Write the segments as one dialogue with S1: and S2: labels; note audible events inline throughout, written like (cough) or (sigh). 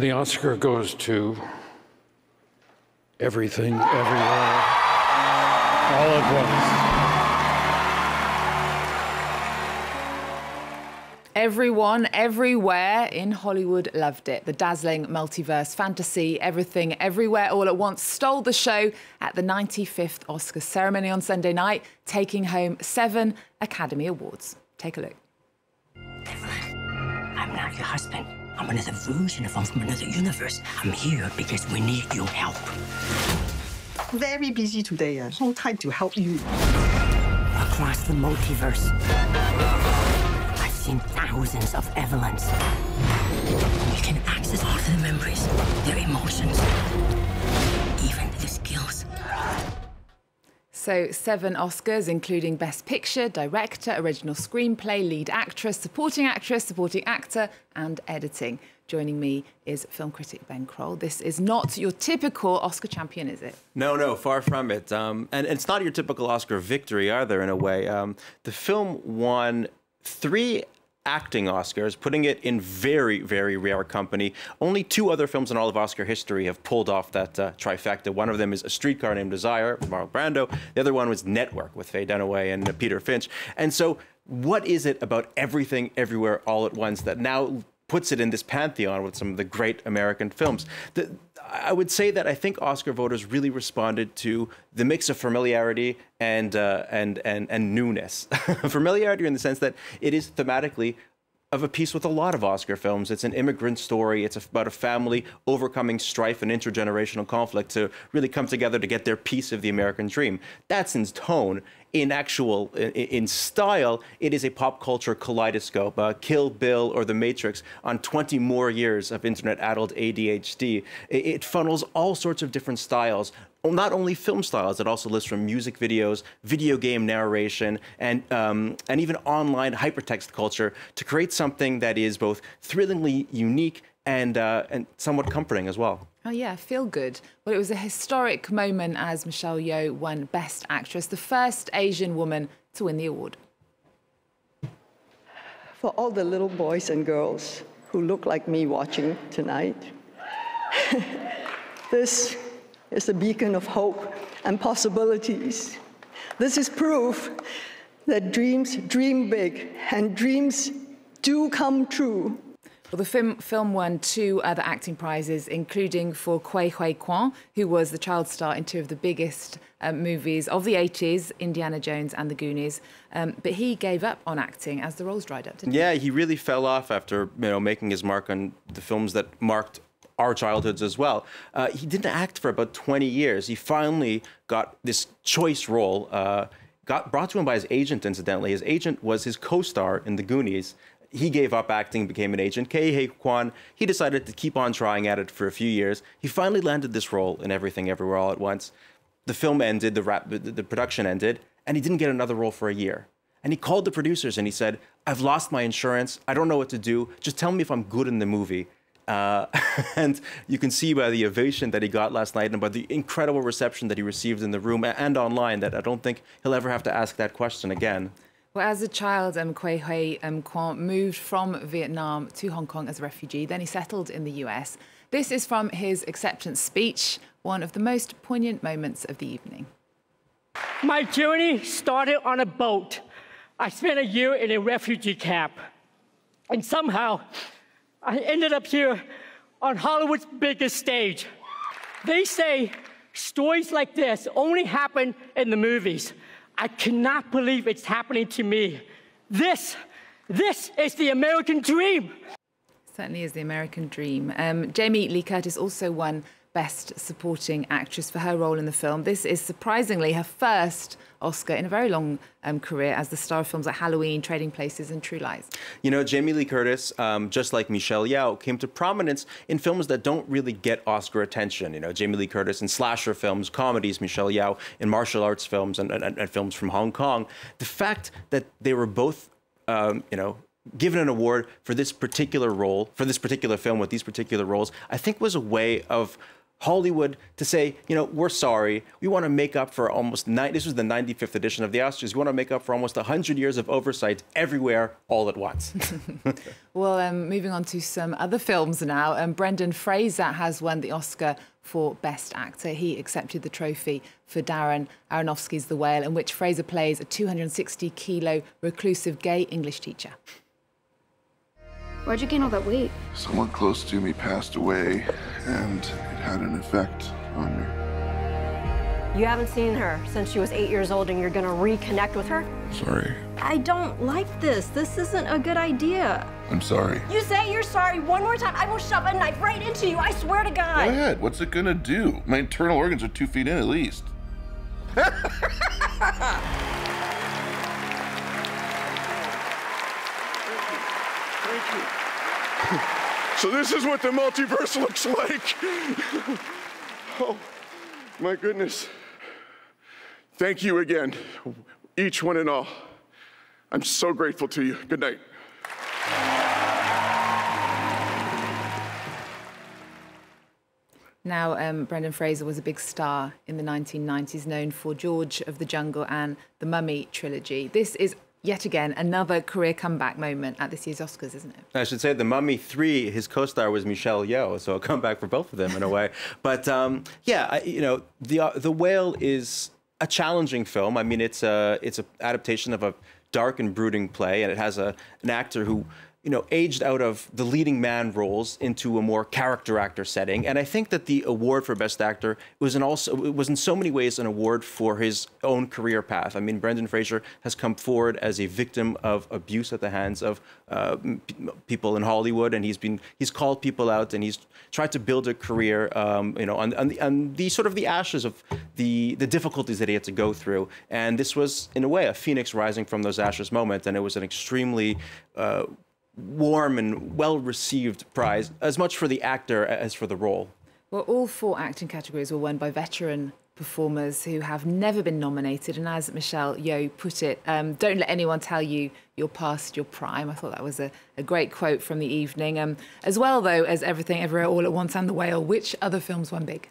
S1: the Oscar goes to Everything, Everywhere, All at Once.
S2: Everyone, everywhere in Hollywood loved it. The dazzling multiverse fantasy, everything, everywhere, all at once, stole the show at the 95th Oscar ceremony on Sunday night, taking home seven Academy Awards. Take a look.
S3: Evelyn, I'm not your husband. I'm another version of him from another universe. I'm here because we need your help.
S4: Very busy today. Uh, no time to help you.
S3: Across the multiverse, I've seen thousands of Evelyns. You can access all of their memories, their emotions, even skills.
S2: So, seven Oscars, including Best Picture, Director, Original Screenplay, Lead Actress, Supporting Actress, Supporting Actor, and Editing. Joining me is film critic Ben Croll. This is not your typical Oscar champion, is it?
S5: No, no, far from it. Um, and, and, it's not your typical Oscar victory either, in a way. Um, the film won three acting Oscars, putting it in very, very rare company. Only two other films in all of Oscar history have pulled off that uh, trifecta. One of them is A Streetcar Named Desire with Marlon Brando. The other one was Network with Faye Dunaway and uh, Peter Finch. And so, what is it about everything, everywhere, all at once that now puts it in this pantheon with some of the great American films? The, I would say that I think Oscar voters really responded to the mix of familiarity and uh, and and and newness. (laughs) familiarity in the sense that it is thematically of a piece with a lot of Oscar films. It's an immigrant story. It's about a family overcoming strife and intergenerational conflict to really come together to get their piece of the American dream. That's in tone. In actual, in, style, it is a pop culture kaleidoscope. Uh, Kill Bill or The Matrix on 20 more years of internet-addled ADHD. It funnels all sorts of different styles, not only film styles, it also lists from music videos, video game narration, and um, and even online hypertext culture to create something that is both thrillingly unique and uh, and somewhat comforting as well.
S2: Oh yeah, feel good. Well, it was a historic moment as Michelle Yeoh won Best Actress, the first Asian woman to win the award.
S4: For all the little boys and girls who look like me watching tonight, (laughs) this is a beacon of hope and possibilities. This is proof that dreams dream big and dreams do come true.
S2: Well, the film, film won two other acting prizes, including for Ke Huy Quan, who was the child star in two of the biggest uh, movies of the 80s, Indiana Jones and The Goonies. Um, but he gave up on acting as the roles dried up,
S5: yeah, he? Yeah, he really fell off after you know making his mark on the films that marked our childhoods as well. Uh, he didn't act for about 20 years. He finally got this choice role, uh, got brought to him by his agent, incidentally. His agent was his co-star in The Goonies. He gave up acting, became an agent. Ke Huy Quan, he decided to keep on trying at it for a few years. He finally landed this role in Everything Everywhere All at Once. The film ended, the, rap, the, the production ended, and he didn't get another role for a year. And he called the producers and he said, I've lost my insurance. I don't know what to do. Just tell me if I'm good in the movie. Uh, (laughs) and you can see by the ovation that he got last night and by the incredible reception that he received in the room and online that I don't think he'll ever have to ask that question again.
S2: Well, as a child, um, Ke Huy um, Quan moved from Vietnam to Hong Kong as a refugee. Then he settled in the US. This is from his acceptance speech, one of the most poignant moments of the evening.
S6: My journey started on a boat. I spent a year in a refugee camp. And somehow, I ended up here on Hollywood's biggest stage. They say stories like this only happen in the movies. I cannot believe it's happening to me. This, this is the American dream.
S2: Certainly is the American dream. Um, Jamie Lee Curtis also won Best Supporting Actress for her role in the film. This is surprisingly her first Oscar in a very long um, career as the star of films like Halloween, Trading Places, and True Lies.
S5: You know, Jamie Lee Curtis, um, just like Michelle Yeoh, came to prominence in films that don't really get Oscar attention. You know, Jamie Lee Curtis in slasher films, comedies, Michelle Yeoh in martial arts films and, and, and films from Hong Kong. The fact that they were both, um, you know, given an award for this particular role, for this particular film with these particular roles, I think was a way of Hollywood to say, you know, we're sorry. We want to make up for almost nine. This was the 95th edition of the Oscars. We want to make up for almost 100 years of oversight everywhere, all at once. (laughs)
S2: well, um, moving on to some other films now. Um, Brendan Fraser has won the Oscar for Best Actor. He accepted the trophy for Darren Aronofsky's The Whale, in which Fraser plays a 260 kilo reclusive gay English teacher.
S7: Why'd you gain all that weight?
S8: Someone close to me passed away, and it had an effect on me.
S9: You haven't seen her since she was eight years old, and you're gonna reconnect with her?
S8: Sorry.
S9: I don't like this. This isn't a good idea.
S8: I'm sorry.
S9: You say you're sorry one more time, I will shove a knife right into you. I swear to God.
S8: Go ahead. What's it gonna do? My internal organs are two feet in at least. (laughs) (laughs)
S10: So this is what the multiverse looks like. (laughs) oh, my goodness. Thank you again, each one and all. I'm so grateful to you. Good night.
S2: Now, um, Brendan Fraser was a big star in the 1990s, known for George of the Jungle and the Mummy trilogy. This is yet again another career comeback moment at this year's Oscars, isn't it?
S5: I should say The Mummy 3, his co-star was Michelle Yeoh, so a comeback for both of them in a way. (laughs) But um, yeah, I, you know, the uh, the Whale is a challenging film. I mean, it's a it's an adaptation of a dark and brooding play, and it has a an actor who you know, aged out of the leading man roles into a more character actor setting. And I think that the award for Best Actor was in also was in so many ways an award for his own career path. I mean, Brendan Fraser has come forward as a victim of abuse at the hands of uh, people in Hollywood, and he's been he's called people out, and he's tried to build a career, um, you know, on, on, the, on the sort of the ashes of the the difficulties that he had to go through. And this was, in a way, a phoenix rising from those ashes moment, and it was an extremely uh, warm and well received prize, as much for the actor as for the role.
S2: Well, all four acting categories were won by veteran performers who have never been nominated. And as Michelle Yeoh put it, um, don't let anyone tell you you're past your prime. I thought that was a, a great quote from the evening. Um, as well, though, as Everything Everywhere All at Once and The Whale, which other films won big?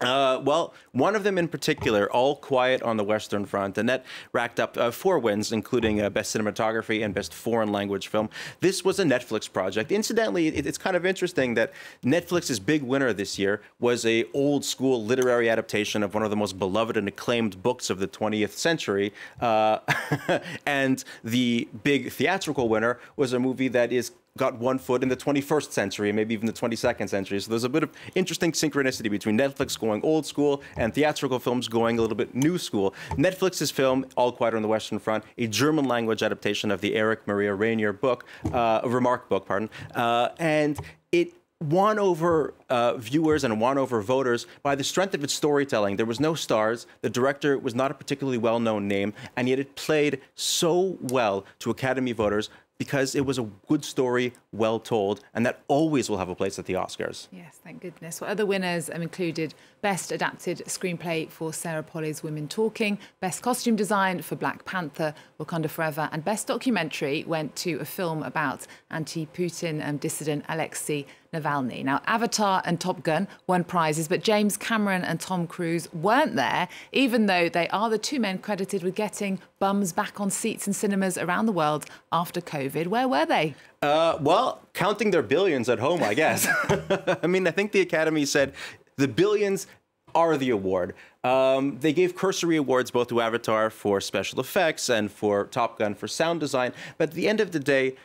S5: Uh, well, one of them in particular, All Quiet on the Western Front, and that racked up uh, four wins, including uh, Best Cinematography and Best Foreign Language Film. This was a Netflix project. Incidentally, it, it's kind of interesting that Netflix's big winner this year was a old school literary adaptation of one of the most beloved and acclaimed books of the 20th century, uh, (laughs) and the big theatrical winner was a movie that is got one foot in the 21st century, maybe even the 22nd century. So there's a bit of interesting synchronicity between Netflix going old school and theatrical films going a little bit new school. Netflix's film, All Quiet on the Western Front, a German language adaptation of the Erich Maria Reiner book, uh, Remarque book, pardon, uh, and it won over uh, viewers and won over voters by the strength of its storytelling. There was no stars. The director was not a particularly well-known name, and yet it played so well to Academy voters because it was a good story, well told, and that always will have a place at the Oscars.
S2: Yes, thank goodness. Well, other winners have included Best Adapted Screenplay for Sarah Polley's Women Talking, Best Costume Design for Black Panther, Wakanda Forever, and Best Documentary went to a film about anti-Putin um, dissident Alexei Navalny. Now, Avatar and Top Gun won prizes, but James Cameron and Tom Cruise weren't there, even though they are the two men credited with getting bums back on seats in cinemas around the world after COVID. Where were they?
S5: Uh, well, counting their billions at home, I guess. (laughs) I mean, I think the Academy said the billions are the award. Um, they gave cursory awards both to Avatar for special effects and for Top Gun for sound design. But at the end of the day,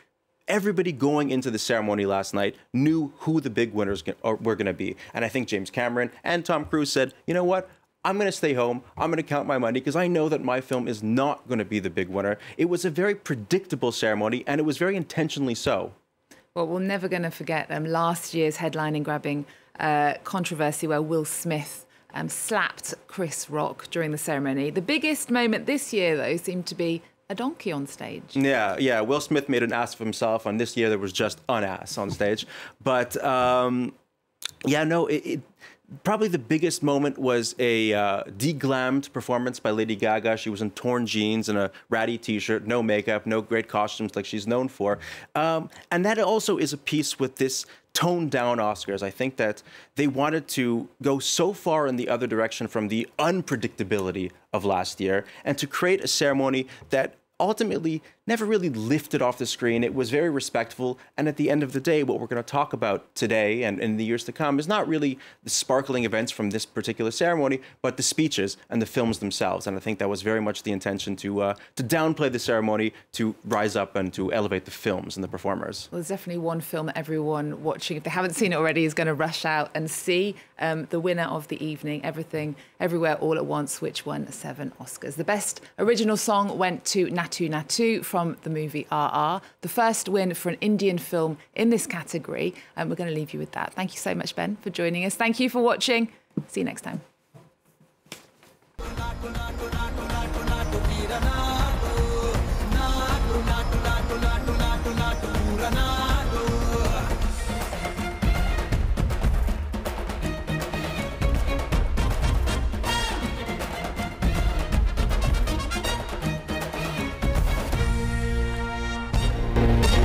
S5: everybody going into the ceremony last night knew who the big winners were going to be. And I think James Cameron and Tom Cruise said, you know what? I'm going to stay home. I'm going to count my money because I know that my film is not going to be the big winner. It was a very predictable ceremony, and it was very intentionally so.
S2: Well, we're never going to forget um, last year's headlining grabbing uh, controversy where Will Smith um, slapped Chris Rock during the ceremony. The biggest moment this year, though, seemed to be a donkey on stage.
S5: Yeah, yeah. Will Smith made an ass of himself, and this year there was just an ass on stage. But um, yeah, no, it, it, probably the biggest moment was a uh, deglammed performance by Lady Gaga. She was in torn jeans and a ratty T-shirt, no makeup, no great costumes like she's known for. Um, and that also is a piece with this toned down Oscars. I think that they wanted to go so far in the other direction from the unpredictability of last year and to create a ceremony that ultimately never really lifted off the screen. It was very respectful. And at the end of the day, what we're going to talk about today and in the years to come is not really the sparkling events from this particular ceremony, but the speeches and the films themselves. And I think that was very much the intention to uh, to downplay the ceremony, to rise up and to elevate the films and the performers.
S2: Well, there's definitely one film everyone watching, if they haven't seen it already, is going to rush out and see. Um, the winner of the evening, Everything, Everywhere, All at Once, which won seven Oscars. The best original song went to Natu Naatu from the movie RRR, the first win for an Indian film in this category. And we're going to leave you with that. Thank you so much, Ben, for joining us. Thank you for watching. See you next time.